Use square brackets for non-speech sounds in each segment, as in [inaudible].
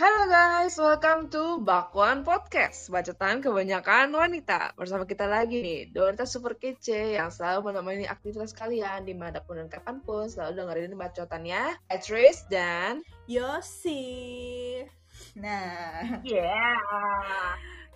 Halo guys, welcome to Bakwan Podcast Bacotan kebanyakan wanita. Bersama kita lagi nih, Dorita super kece Yang selalu menemani aktivitas kalian Di mana pun dan kapan pun. Selalu dengerin bacotannya Patrice dan Yosi. Nah, Yeah.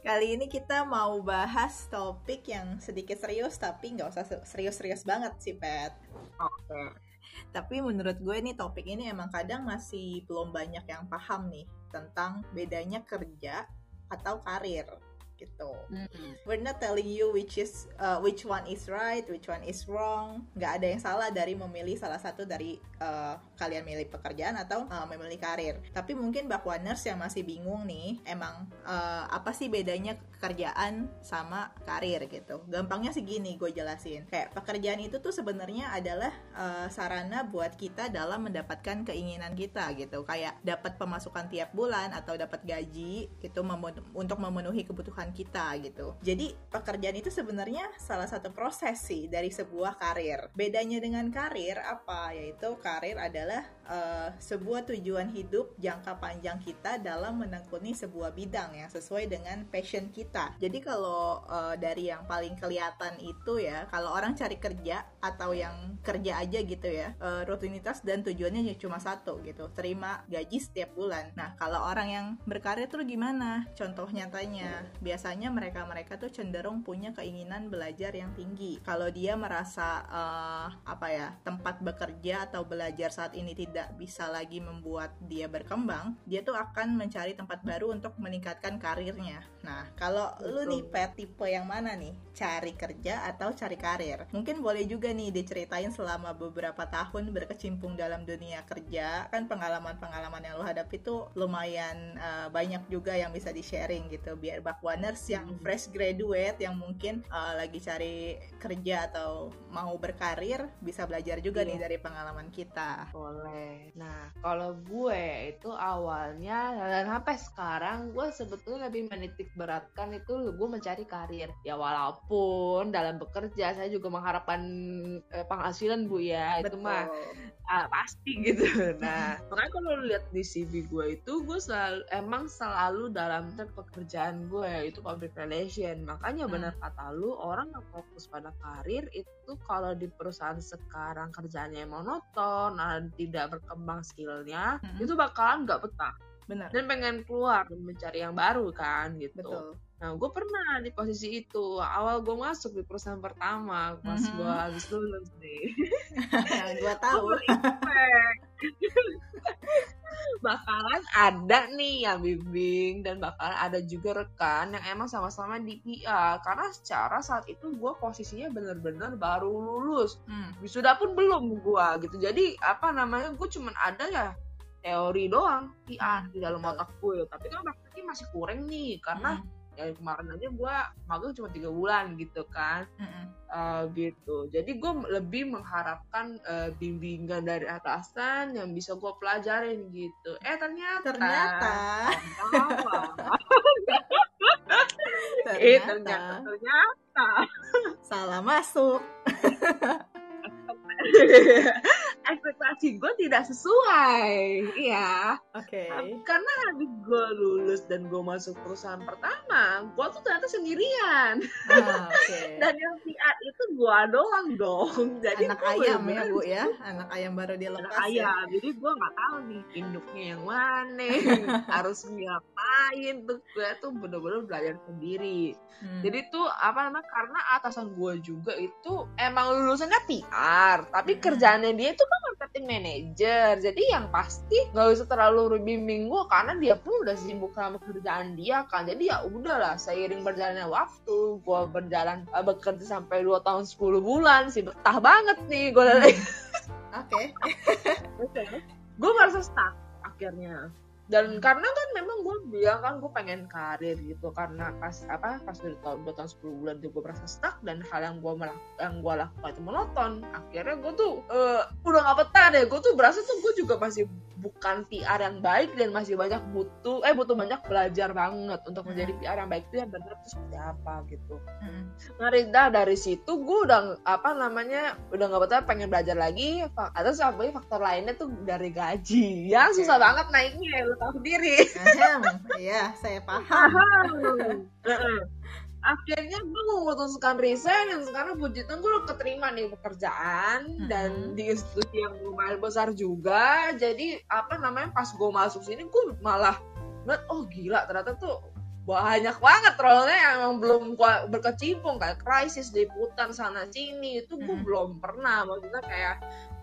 kali ini kita mau bahas topik yang sedikit serius tapi nggak usah se- serius-serius banget sih, Pet. Oke. Tapi menurut gue nih topik ini emang kadang masih belum banyak yang paham nih tentang bedanya kerja atau karir gitu. We're not telling you which is uh, which one is right, which one is wrong. Nggak ada yang salah dari memilih salah satu dari uh, kalian milih pekerjaan atau uh, memilih karir. Tapi mungkin bakwaners yang masih bingung nih, emang uh, apa sih bedanya pekerjaan sama karir gitu. Gampangnya sih gini, gue jelasin. Kayak pekerjaan itu tuh sebenarnya adalah uh, sarana buat kita dalam mendapatkan keinginan kita gitu. Kayak dapat pemasukan tiap bulan atau dapat gaji gitu memen- untuk memenuhi kebutuhan kita gitu. Jadi pekerjaan itu sebenarnya salah satu proses sih dari sebuah karir. Bedanya dengan karir apa? Yaitu karir adalah eh, sebuah tujuan hidup jangka panjang kita dalam menekuni sebuah bidang yang sesuai dengan passion kita. Jadi kalau eh, dari yang paling kelihatan itu ya, kalau orang cari kerja atau yang kerja aja gitu ya, eh, rutinitas dan tujuannya ya cuma satu gitu, terima gaji setiap bulan. Nah kalau orang yang berkarir tuh gimana? Contoh nyatanya, biasanya mereka-mereka tuh cenderung punya keinginan belajar yang tinggi. Kalau dia merasa eh, apa ya tempat bekerja atau belajar saat ini tidak bisa lagi membuat dia berkembang, dia tuh akan mencari tempat baru untuk meningkatkan karirnya. Nah kalau lu Betul. nih pet tipe yang mana nih? Cari kerja atau cari karir? Mungkin boleh juga nih diceritain selama beberapa tahun berkecimpung dalam dunia kerja. Kan pengalaman-pengalaman yang lu hadapi tuh lumayan eh, banyak juga yang bisa di-sharing gitu. Biar bakwaners yang Hmm. fresh graduate yang mungkin eh, lagi cari kerja atau mau berkarir bisa belajar juga Iya. nih dari pengalaman kita. Boleh. Nah, kalau gue itu awalnya dan sampai sekarang gue sebetulnya lebih menitik beratkan itu gue mencari karir. Ya walaupun dalam bekerja saya juga mengharapkan eh, penghasilan bu ya itu mah ah, pasti gitu. [laughs] Nah, makanya kalau lu lihat di CV gue itu gue selalu emang selalu dalam track pekerjaan gue itu public relation. Makanya Hmm. benar kata lu orang yang fokus pada karir itu kalau di perusahaan sekarang kerjaannya monoton, nah, tidak berkembang skillnya, Hmm. itu bakalan nggak betah Benar. dan pengen keluar dan mencari yang baru kan gitu. Betul. Nah, gue pernah di posisi itu. Awal gue masuk di perusahaan pertama, pas Mhm. gue habis lulus nih. [laughs] yang gua tahu. Respect. Bakalan ada nih yang bimbing. Dan bakalan ada juga rekan yang emang sama-sama di PR karena secara saat itu gue posisinya bener-bener baru lulus. Hmm. wisuda pun belum gue gitu. Jadi apa namanya gue cuman ada ya teori doang PR di dalam otak gue tapi kan prakteknya masih kurang nih karena Hmm. Ya kemarin aja gue magang cuma tiga bulan gitu kan Mm-mm. Eh, gitu. Jadi gue lebih mengharapkan eh, bimbingan dari atasan yang bisa gue pelajarin gitu. Eh ternyata. Ternyata. Ternyata. [laughs] Eh ternyata. Ternyata Ternyata. salah masuk. [laughs] Ekspektasi gue tidak sesuai. Iya. Oke. Karena habis gue lulus dan gue masuk perusahaan pertama, gue tuh ternyata sendirian. Ah, [laughs] Oke. Dan yang PR itu gue doang dong. Jadi Anak ayam ya bu ya, anak ayam baru anak dilepas ya. ayam jadi gue nggak tahu nih induknya yang mana [laughs] harus ngapain tuh gue tuh bener-bener belajar sendiri Hmm. jadi tuh apa namanya karena atasan gue juga itu emang lulusannya PR tapi Hmm. kerjaannya dia itu marketing manager jadi yang pasti nggak usah terlalu bimbing gue karena dia pun udah sibuk sama kerjaan dia kan. Jadi ya udahlah seiring berjalannya waktu gue berjalan eh, bekerja sampai 2 tahun 10 bulan sih betah banget nih gue Oke. [laughs] gue merasa stuck akhirnya dan karena kan memang gue bilang kan gue pengen karir gitu karena pas apa pas dari tahun dua tahun sepuluh bulan tuh gue merasa stuck dan hal yang gue yang gue lakukan itu monoton. Akhirnya gue tuh eh, udah gak betah deh. Gue tuh berasa tuh gue juga masih bukan PR yang baik dan masih banyak butuh eh butuh banyak belajar banget untuk menjadi PR yang baik itu yang benar itu seperti apa gitu. Hmm. Nah, Rida dari situ gue udah apa namanya udah nggak betah pengen belajar lagi. Atau sampai faktor lainnya tuh dari gaji. Yang Oke. susah banget naiknya tahu sendiri. Iya saya paham. Akhirnya gue memutuskan resign dan sekarang puji Tuhan gue keterima nih pekerjaan Hmm. dan di institusi yang lumayan besar juga. Jadi apa namanya pas gue masuk sini gue malah ngeliat oh gila ternyata tuh banyak banget role yang emang belum berkecimpung kayak krisis liputan sana sini. Itu gue Hmm. belum pernah. Maksudnya kayak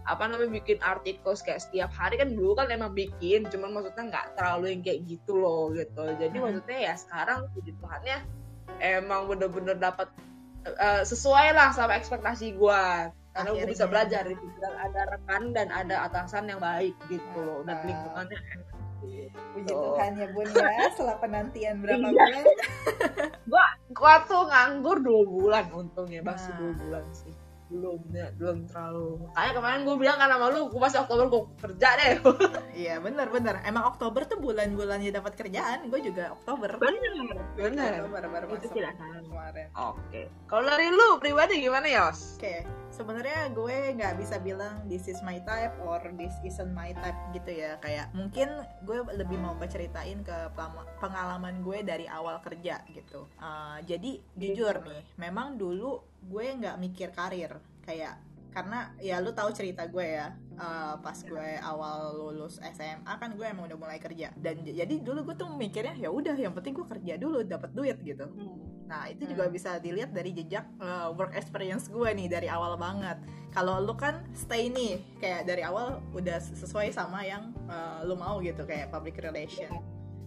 apa namanya bikin artikel kayak setiap hari. Kan dulu kan emang bikin cuman maksudnya nggak terlalu yang kayak gitu loh gitu. Jadi Hmm. maksudnya ya sekarang puji Tuhannya emang bener-bener dapat eh, sesuai lah sama ekspektasi gue karena gue bisa belajar. Dan ada rekan dan ada atasan yang baik gitu loh. Dan lingkungannya. Puji Tuh. Tuhan ya bun ya setelah penantian berapa Iya. bulan [laughs] gua tuh nganggur dua bulan untungnya masih Nah. dua bulan sih belum ya, belum terlalu. Kayak kemarin gue bilang kan sama lu gue masih Oktober gue kerja deh. [laughs] Iya bener bener. Emang Oktober tuh bulan-bulannya dapat kerjaan gue juga Oktober. Bener bener. Oktober baru itu masuk tidak salah. kemarin. Oke. Kalau dari lu pribadi gimana Yos? Oke, sebenarnya gue nggak bisa bilang this is my type or this isn't my type gitu ya. Kayak mungkin gue lebih mau keceritain ke pengalaman gue dari awal kerja gitu. Uh, jadi jujur nih, memang dulu gue nggak mikir karir kayak karena ya lu tahu cerita gue ya uh, pas gue awal lulus SMA kan gue emang udah mulai kerja dan jadi dulu gue tuh mikirnya ya udah yang penting gue kerja dulu dapat duit gitu Nah, itu juga Hmm. bisa dilihat dari jejak uh, work experience gue nih dari awal banget. Kalau lu kan stay nih, kayak dari awal udah sesuai sama yang uh, lu mau gitu, kayak public relation.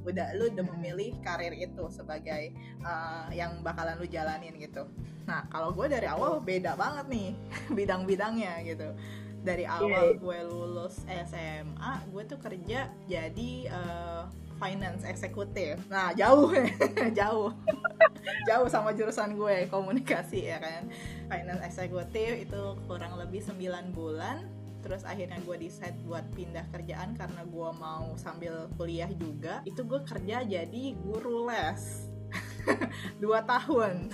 Udah lu udah memilih karir itu sebagai uh, yang bakalan lu jalanin gitu. Nah, kalau gue dari awal beda banget nih [laughs] bidang-bidangnya gitu. Dari awal gue lulus SMA, gue tuh kerja jadi uh, finance eksekutif. Nah, jauh [laughs] jauh [laughs] jauh sama jurusan gue komunikasi ya kan finance eksekutif itu kurang lebih 9 bulan terus akhirnya gue decide buat pindah kerjaan karena gue mau sambil kuliah juga. Itu gue kerja [laughs] jadi guru les. Dua tahun.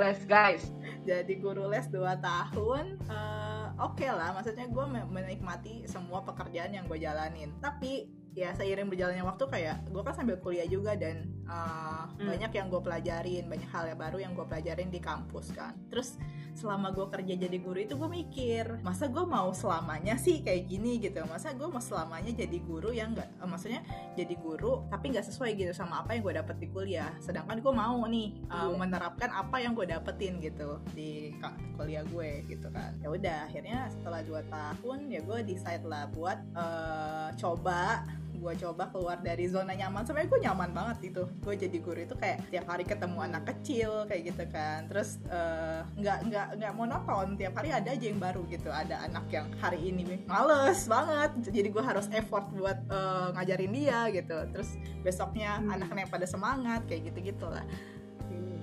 Les guys. Jadi guru les 2 tahun. Eh, oke lah maksudnya gue me- menikmati semua pekerjaan yang gue jalanin. Tapi ya seiring berjalannya waktu kayak gue kan sambil kuliah juga dan eh, banyak yang gue pelajarin banyak hal yang baru yang gue pelajarin di kampus kan. Terus selama gue kerja jadi guru itu gue mikir masa gue mau selamanya sih kayak gini gitu? Masa gue mau selamanya jadi guru yang nggak eh, maksudnya jadi guru tapi nggak sesuai gitu sama apa yang gue dapet di kuliah. Sedangkan gue mau nih uh, menerapkan apa yang gue dapetin gitu di kuliah gue gitu kan. Ya udah akhirnya setelah 2 tahun ya gue decide lah buat uh, coba gue coba keluar dari zona nyaman. Sebenarnya gue nyaman banget itu. Gue jadi guru itu kayak tiap hari ketemu anak kecil kayak gitu kan. Terus uh, nggak nggak nggak monoton. Tiap hari ada aja yang baru gitu. Ada anak yang hari ini males banget. Jadi gue harus effort buat uh, ngajarin dia gitu. Terus besoknya Hmm. anaknya pada semangat kayak gitu gitulah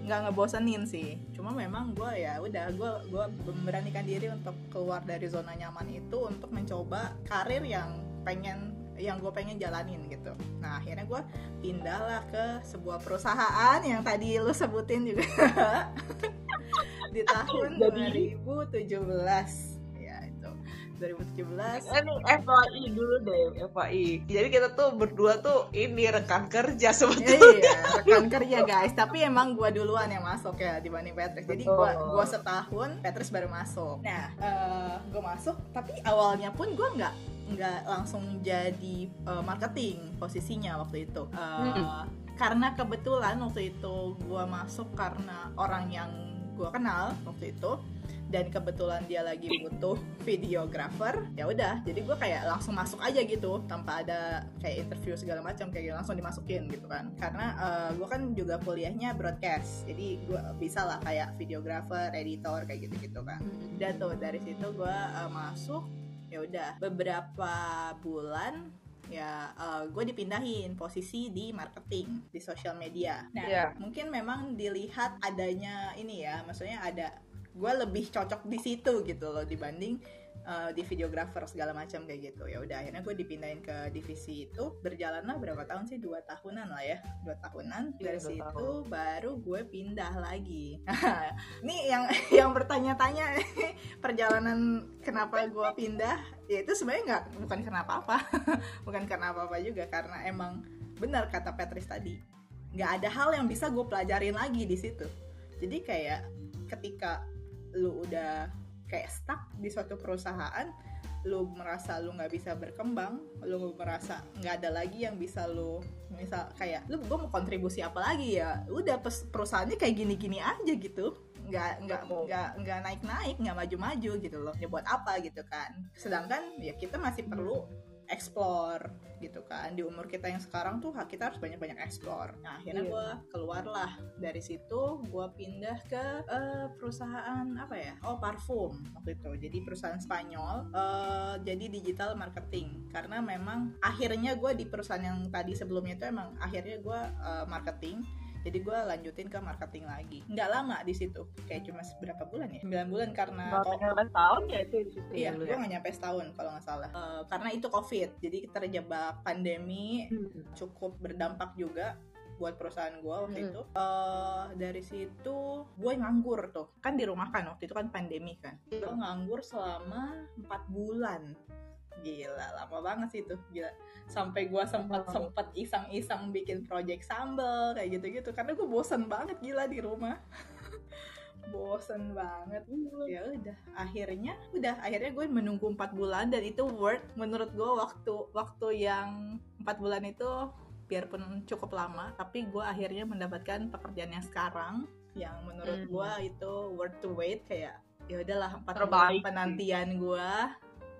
nggak ngebosenin sih. Cuma memang gue ya udah gue gue memberanikan diri untuk keluar dari zona nyaman itu untuk mencoba karir yang pengen yang gue pengen jalanin gitu. Nah akhirnya gue pindah lah ke sebuah perusahaan yang tadi lu sebutin juga. [laughs] Di tahun Jadi? 2017 ya itu. 2017 ini FYI dulu deh FYI jadi kita tuh berdua tuh ini rekan kerja sebenarnya iya rekan kerja guys. Tapi emang gua duluan yang masuk ya dibanding Patrick. Jadi Betul. gua setahun Patrick baru masuk. Nah eh, gua masuk tapi awalnya pun gua nggak nggak langsung jadi eh, marketing posisinya waktu itu. Eh, karena kebetulan waktu itu gua masuk karena orang yang gua kenal waktu itu dan kebetulan dia lagi butuh videographer ya udah. Jadi gue kayak langsung masuk aja gitu tanpa ada kayak interview segala macam kayak gitu, langsung dimasukin gitu kan. Karena gue kan juga kuliahnya broadcast jadi gue bisa lah kayak videographer editor kayak gitu gitu kan udah tuh dari situ gue masuk ya udah beberapa bulan ya gue dipindahin posisi di marketing di sosial media nah Iya. mungkin memang dilihat adanya ini ya maksudnya ada gue lebih cocok di situ gitu loh dibanding uh, di videographer segala macam kayak gitu. Ya udah akhirnya gue dipindahin ke divisi itu. Berjalanlah berapa tahun sih? Dua tahunan lah ya. Dua tahunan. Iya, dari situ tahun. baru gue pindah lagi. [laughs] Nih yang [laughs] yang bertanya-tanya [laughs] perjalanan kenapa gue pindah? Ya itu sebenarnya nggak bukan kenapa apa bukan karena apa apa juga karena emang benar kata Patrice tadi. Nggak ada hal yang bisa gue pelajarin lagi di situ. Jadi kayak ketika lu udah kayak stuck di suatu perusahaan lu merasa lu nggak bisa berkembang lu merasa nggak ada lagi yang bisa lu misal kayak lu gue mau kontribusi apa lagi ya? Udah perusahaannya kayak gini-gini aja gitu. Nggak nggak nggak nggak naik naik nggak maju maju gitu loh. Ya buat apa? gitu kan. Sedangkan ya kita masih perlu explore gitu kan. Di umur kita yang sekarang tuh kita harus banyak-banyak explore. Nah akhirnya yeah. gue keluarlah. Dari situ gue pindah ke uh, perusahaan apa ya? Oh parfum waktu itu. Jadi perusahaan Spanyol uh, jadi digital marketing. Karena memang akhirnya gue di perusahaan yang tadi sebelumnya itu emang akhirnya gue uh, marketing jadi gue lanjutin ke marketing lagi. Nggak lama di situ. Kayak cuma berapa bulan ya? 9 bulan karena nggak tahun ya itu di situ iya ya, gue nggak nyampe setahun kalau nggak salah. Uh, karena itu covid jadi terjebak pandemi hmm. cukup berdampak juga buat perusahaan gue waktu hmm. itu. Uh, dari situ gue nganggur tuh. Kan di rumah kan waktu itu kan pandemi kan. Gue nganggur selama empat bulan gila lama banget sih itu gila. Sampai gue sempat sempat iseng-iseng bikin project sambel kayak gitu-gitu. Karena gue bosen banget gila di rumah. [laughs] Bosen banget. Ya udah akhirnya udah akhirnya gue menunggu empat bulan dan itu worth menurut gue waktu waktu yang empat bulan itu biarpun cukup lama tapi gue akhirnya mendapatkan pekerjaan yang sekarang yang menurut hmm. gue itu worth to wait kayak ya udahlah empat bulan penantian gue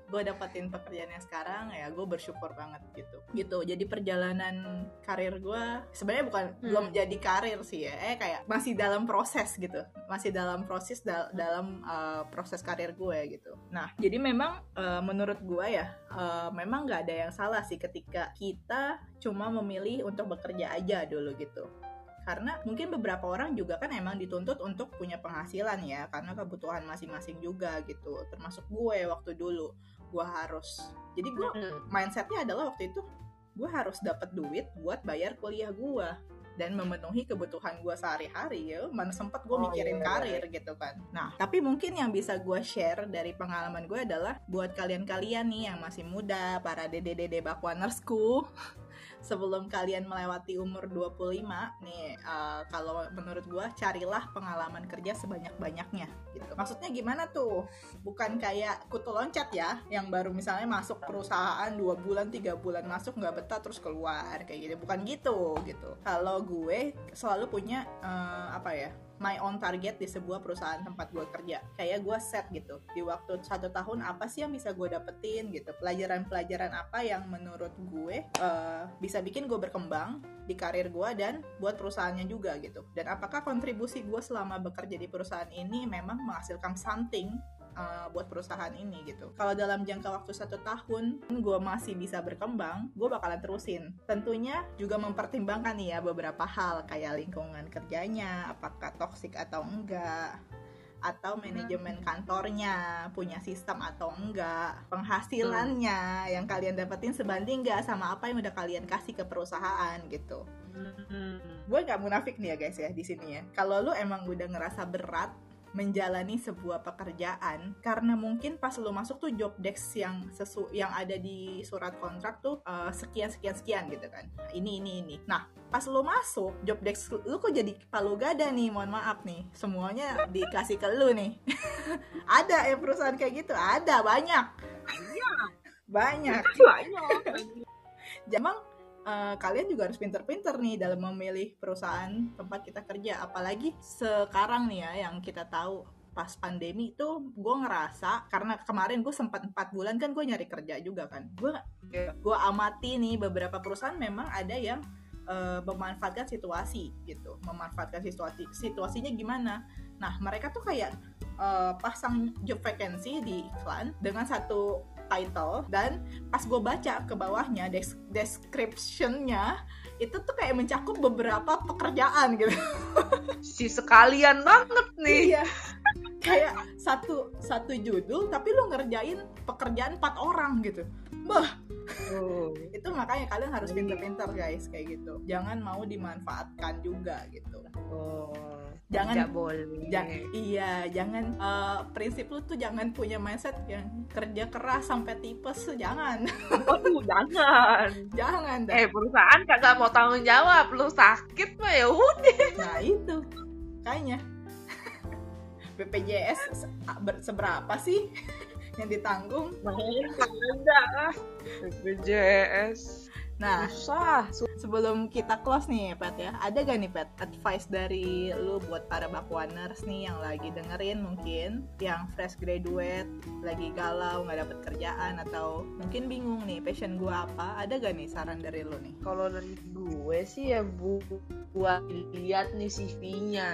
gue dapetin pekerjaan yang sekarang ya gue bersyukur banget gitu. Gitu. Jadi perjalanan karir gue sebenarnya bukan hmm. belum jadi karir sih ya. Eh kayak masih dalam proses gitu. Masih dalam proses dal dalam uh, proses karir gue gitu. Nah jadi memang uh, menurut gue ya uh, memang nggak ada yang salah sih ketika kita cuma memilih untuk bekerja aja dulu gitu. Karena mungkin beberapa orang juga kan emang dituntut untuk punya penghasilan ya karena kebutuhan masing-masing juga gitu. Termasuk gue waktu dulu gue harus. Jadi gue mindsetnya adalah waktu itu gue harus dapat duit buat bayar kuliah gue dan memenuhi kebutuhan gue sehari-hari ya mana sempet gue oh, mikirin iya, iya, karir gitu kan. Nah tapi mungkin yang bisa gue share dari pengalaman gue adalah buat kalian-kalian nih yang masih muda para dede-dede bakwanersku sebelum kalian melewati umur 25 nih uh, kalau menurut gue carilah pengalaman kerja sebanyak-banyaknya gitu. Maksudnya gimana tuh? Bukan kayak kutu loncat ya yang baru misalnya masuk perusahaan dua bulan tiga bulan masuk nggak betah terus keluar kayak gitu. Bukan gitu gitu. Kalau gue selalu punya uh, apa ya? My own target di sebuah perusahaan tempat gue kerja. Kayak gue set gitu di waktu satu tahun apa sih yang bisa gue dapetin gitu. Pelajaran-pelajaran apa yang menurut gue uh, bisa bikin gue berkembang di karir gue dan buat perusahaannya juga gitu. Dan apakah kontribusi gue selama bekerja di perusahaan ini memang menghasilkan something uh, buat perusahaan ini gitu. Kalau dalam jangka waktu satu tahun gue masih bisa berkembang, gue bakalan terusin. Tentunya juga mempertimbangkan nih ya beberapa hal kayak lingkungan kerjanya, apakah toksik atau enggak, atau manajemen kantornya punya sistem atau enggak penghasilannya hmm. yang kalian dapetin sebanding enggak sama apa yang udah kalian kasih ke perusahaan gitu hmm. gue nggak munafik nih ya guys ya di sini ya kalau lu emang udah ngerasa berat menjalani sebuah pekerjaan karena mungkin pas lo masuk tuh job desk yang sesu yang ada di surat kontrak tuh uh, sekian sekian sekian gitu kan. Nah, ini ini ini. Nah pas lo masuk job desk lu kok jadi palu gada nih? Mohon maaf nih semuanya dikasih ke lu nih. [laughs] Ada ya perusahaan kayak gitu? Ada banyak. Banyak. Banyak. [laughs] Jamang uh, kalian juga harus pinter-pinter nih dalam memilih perusahaan tempat kita kerja. Apalagi sekarang nih ya yang kita tahu pas pandemi itu gue ngerasa karena kemarin gue sempat empat bulan kan gue nyari kerja juga kan. Gue gue amati nih beberapa perusahaan memang ada yang uh, memanfaatkan situasi gitu. Memanfaatkan situasi situasinya gimana. Nah mereka tuh kayak uh, pasang job vacancy di iklan dengan satu title dan pas gue baca ke bawahnya des descriptionnya itu tuh kayak mencakup beberapa pekerjaan gitu. [laughs] Si sekalian banget nih. Iya. Kayak satu satu judul tapi lu ngerjain pekerjaan empat orang gitu. Bah. Oh. [laughs] itu makanya kalian harus pinter-pinter guys kayak gitu. Jangan mau dimanfaatkan juga gitu. Oh. Jangan- Tidak boleh. Ja- iya jangan eh, prinsip lu tuh jangan punya mindset yang kerja keras sampai tipes jangan Waduh, jangan. jangan dah. Eh, perusahaan kagak mau tanggung jawab. Lu sakit mah ya udah. nah itu kayaknya BPJS se- ber- seberapa sih [laughs] yang ditanggung ada. BPJS. Nah Susah. sebelum kita close nih Pet ya. Ada gak nih Pet advice dari lu buat para bakwaners nih yang lagi dengerin mungkin yang fresh graduate lagi galau nggak dapet kerjaan atau mungkin bingung nih passion gua apa? Ada gak nih saran dari lu nih? Kalau dari gue sih ya bu buat lihat nih CV-nya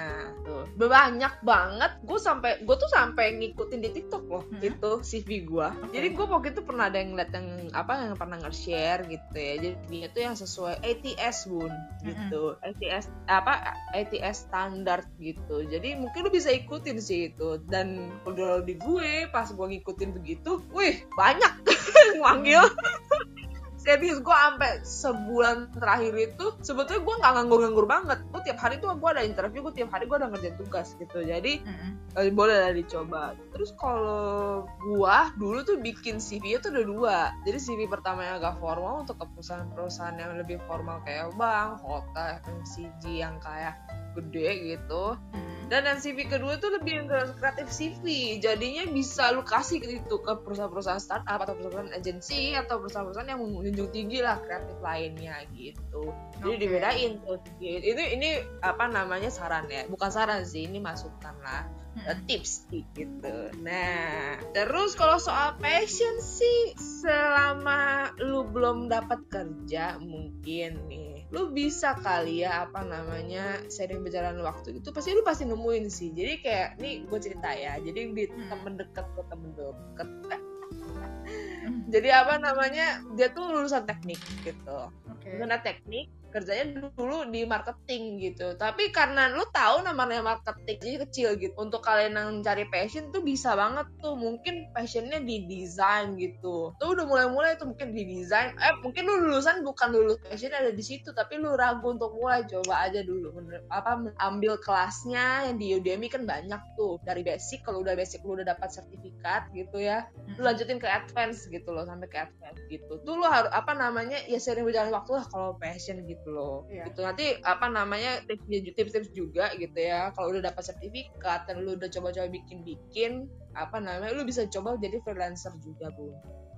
tuh banyak banget. Gue sampai gue tuh sampai ngikutin di TikTok loh Hmm. itu CV gue Oke. jadi gue waktu itu pernah ada yang ngeliat yang apa yang pernah nge-share gitu ya. Jadi dia tuh yang sesuai ATS bun gitu. ATS apa ATS standar gitu. Jadi mungkin lu bisa ikutin sih itu. Dan kalau di gue pas gue ngikutin begitu wih banyak [laughs] yang manggil serius gue sampai sebulan terakhir itu sebetulnya gue nggak nganggur-nganggur banget. Gue tiap hari tuh gue ada interview gue tiap hari gue ada ngerjain tugas gitu. Jadi eh, boleh lah dicoba. Terus kalau gue dulu tuh bikin CV tuh ada dua. Jadi CV pertama yang agak formal untuk ke perusahaan-perusahaan yang lebih formal kayak bank hotel FMCG yang kayak gede gitu. Dan yang CV kedua tuh lebih yang kreatif CV jadinya bisa lu kasih gitu ke perusahaan-perusahaan startup atau perusahaan agensi atau perusahaan-perusahaan yang menjunjung tinggi lah kreatif lainnya gitu. Jadi Oke. dibedain tuh. Gitu. ini ini apa namanya saran ya? Bukan saran sih ini masukan lah. Eh, tips gitu. Nah terus kalau soal passion sih selama lu belum dapat kerja mungkin nih lu bisa kali ya apa namanya sering berjalan waktu itu pasti lu pasti nemuin sih. Jadi kayak nih gue cerita ya jadi di Hmm. temen deket gue temen deket. Jadi apa namanya dia tuh lulusan teknik gitu. Oke. Lulusan teknik kerjanya dulu di marketing gitu. Tapi karena lu tahu namanya marketing jadi kecil gitu. Untuk kalian yang cari passion tuh bisa banget tuh. Mungkin passionnya di desain gitu. Tuh udah mulai-mulai tuh mungkin di desain. Eh mungkin lu lulusan bukan lulus passion ada di situ. Tapi lu ragu untuk mulai coba aja dulu. Bener- apa ambil kelasnya yang di Udemy kan banyak tuh. Dari basic kalau udah basic lu udah dapat sertifikat gitu ya. Lu lanjutin ke advance gitu loh sampai ke advance gitu. Tuh lu harus apa namanya ya sering berjalan waktu lah kalau passion gitu loh Iya. gitu. Nanti apa namanya tips- tips-tips juga gitu ya. Kalau udah dapat sertifikat dan lu udah coba-coba bikin-bikin apa namanya lu bisa coba jadi freelancer juga bu.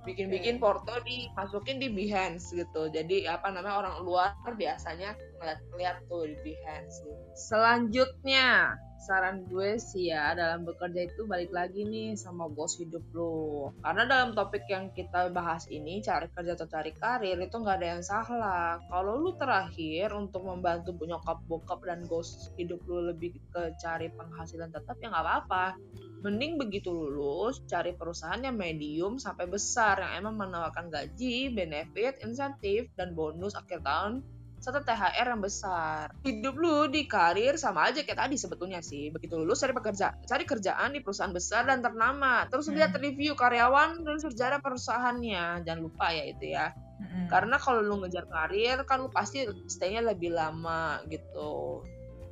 Bikin-bikin porto dimasukin di Behance gitu. Jadi apa namanya orang luar biasanya ngeliat-ngeliat tuh di Behance selanjutnya saran gue sih ya dalam bekerja itu balik lagi nih sama goals hidup lo karena dalam topik yang kita bahas ini cari kerja atau cari karir itu nggak ada yang salah. Kalau lu terakhir untuk membantu nyokap bokap dan goals hidup lu lebih ke cari penghasilan tetap ya nggak apa-apa. Mending begitu lulus cari perusahaan yang medium sampai besar yang emang menawarkan gaji, benefit, insentif, dan bonus akhir tahun serta THR yang besar. Hidup lu di karir sama aja kayak tadi sebetulnya sih. Begitu lulus cari pekerja, cari kerjaan di perusahaan besar dan ternama. Terus Hmm. lihat review karyawan dan sejarah perusahaannya. Jangan lupa ya itu ya. Mm-mm. Karena kalau lu ngejar karir kan lu pasti stay-nya lebih lama gitu.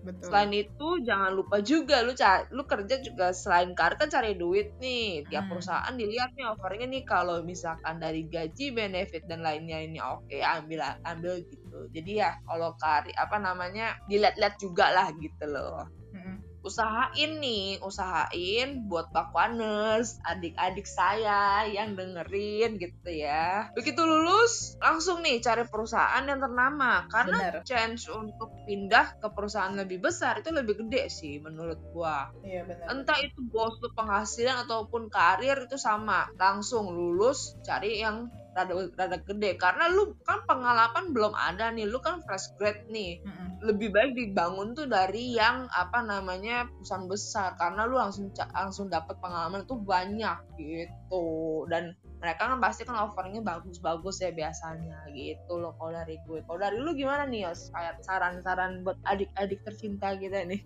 Betul Selain itu jangan lupa juga lu cari, lu kerja juga selain karir kan cari duit nih. Tiap Hmm. perusahaan dilihat nih offeringnya nih kalau misalkan dari gaji, benefit dan lainnya ini oke ambil ambil gitu. Jadi ya kalau karir apa namanya dilihat-lihat juga lah gitu loh. Mm-mm. Usahain nih, usahain buat bakwaners, adik-adik saya yang dengerin gitu ya. Begitu lulus langsung nih cari perusahaan yang ternama karena benar chance untuk pindah ke perusahaan lebih besar itu lebih gede sih menurut gua. iya benar Entah itu bos lu penghasilan ataupun karir itu sama. Langsung lulus cari yang rada rada gede karena lu kan pengalaman belum ada nih. Lu kan fresh grad nih. Lebih baik dibangun tuh dari yang apa namanya perusahaan besar karena lu langsung langsung dapat pengalaman itu banyak gitu. Dan mereka kan pasti kan offeringnya bagus-bagus ya biasanya gitu loh kalau dari gue. Kalau dari lu gimana nih Yos? Kayak saran-saran buat adik-adik tercinta kita nih.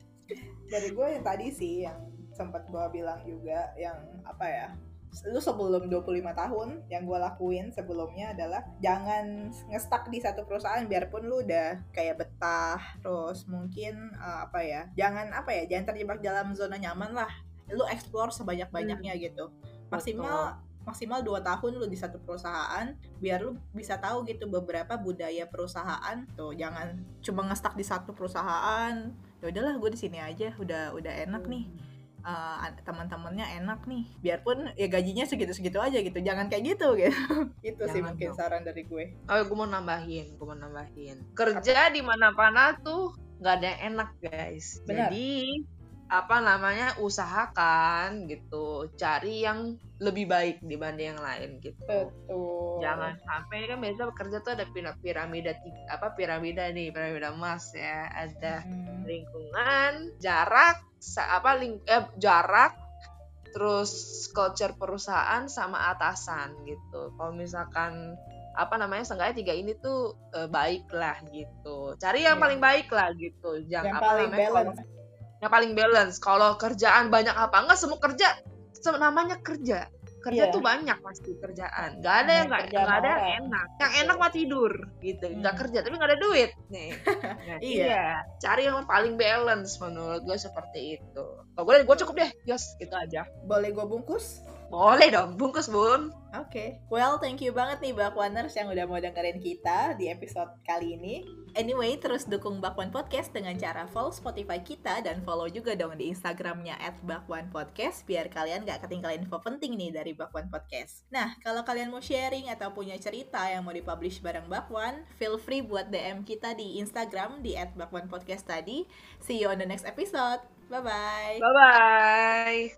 dari gue yang tadi sih yang sempat gue bilang juga yang apa ya lu sebelum 25 tahun yang gue lakuin sebelumnya adalah jangan ngestak di satu perusahaan biarpun lu udah kayak betah terus mungkin uh, apa ya jangan apa ya jangan terjebak dalam zona nyaman lah. Lu explore sebanyak-banyaknya hmm. gitu. Maksimal Betul. maksimal dua tahun lu di satu perusahaan biar lu bisa tahu gitu beberapa budaya perusahaan. Tuh jangan cuma ngestak di satu perusahaan. Ya udahlah gue di sini aja udah udah enak nih uh, teman-temannya enak nih. Biarpun ya gajinya segitu-segitu aja gitu jangan kayak gitu [laughs] gitu. Itu sih mungkin dong. saran dari gue. Oh gue mau nambahin gue mau nambahin. Kerja di mana-mana tuh nggak ada yang enak guys. Benar. jadi apa namanya usahakan gitu. Cari yang lebih baik dibanding yang lain gitu. Betul. Jangan sampai kan biasa bekerja tuh ada piramida apa piramida nih piramida emas ya. Ada hmm. lingkungan jarak apa ling eh, jarak terus culture perusahaan sama atasan gitu. Kalau misalkan apa namanya seenggaknya tiga ini tuh e, baik lah gitu. Cari yang yeah. paling baik lah gitu. Jangan yang apa paling namanya balance. Yang paling balance. Kalau kerjaan banyak apa? Enggak semua kerja. Namanya kerja. Kerja yeah. tuh banyak pasti kerjaan. Nggak ada yang nggak nggak ada yang enak. Yang enak mah tidur gitu. Nggak hmm. kerja tapi nggak ada duit. Nih. [laughs] Nah, iya. iya. Cari yang paling balance menurut gue seperti itu. Kalau gue gue cukup deh Yos. Itu aja. Boleh gue bungkus boleh dong, bungkus bun. Oke, okay. well thank you banget nih Bakwaners yang udah mau dengerin kita di episode kali ini. Anyway, terus dukung Bakwan Podcast dengan cara follow Spotify kita dan follow juga dong di Instagramnya at Bakwan Podcast biar kalian gak ketinggalan info penting nih dari Bakwan Podcast. Nah, kalau kalian mau sharing atau punya cerita yang mau dipublish bareng Bakwan, feel free buat DM kita di Instagram di at Bakwan Podcast tadi. See you on the next episode. Bye-bye. Bye-bye.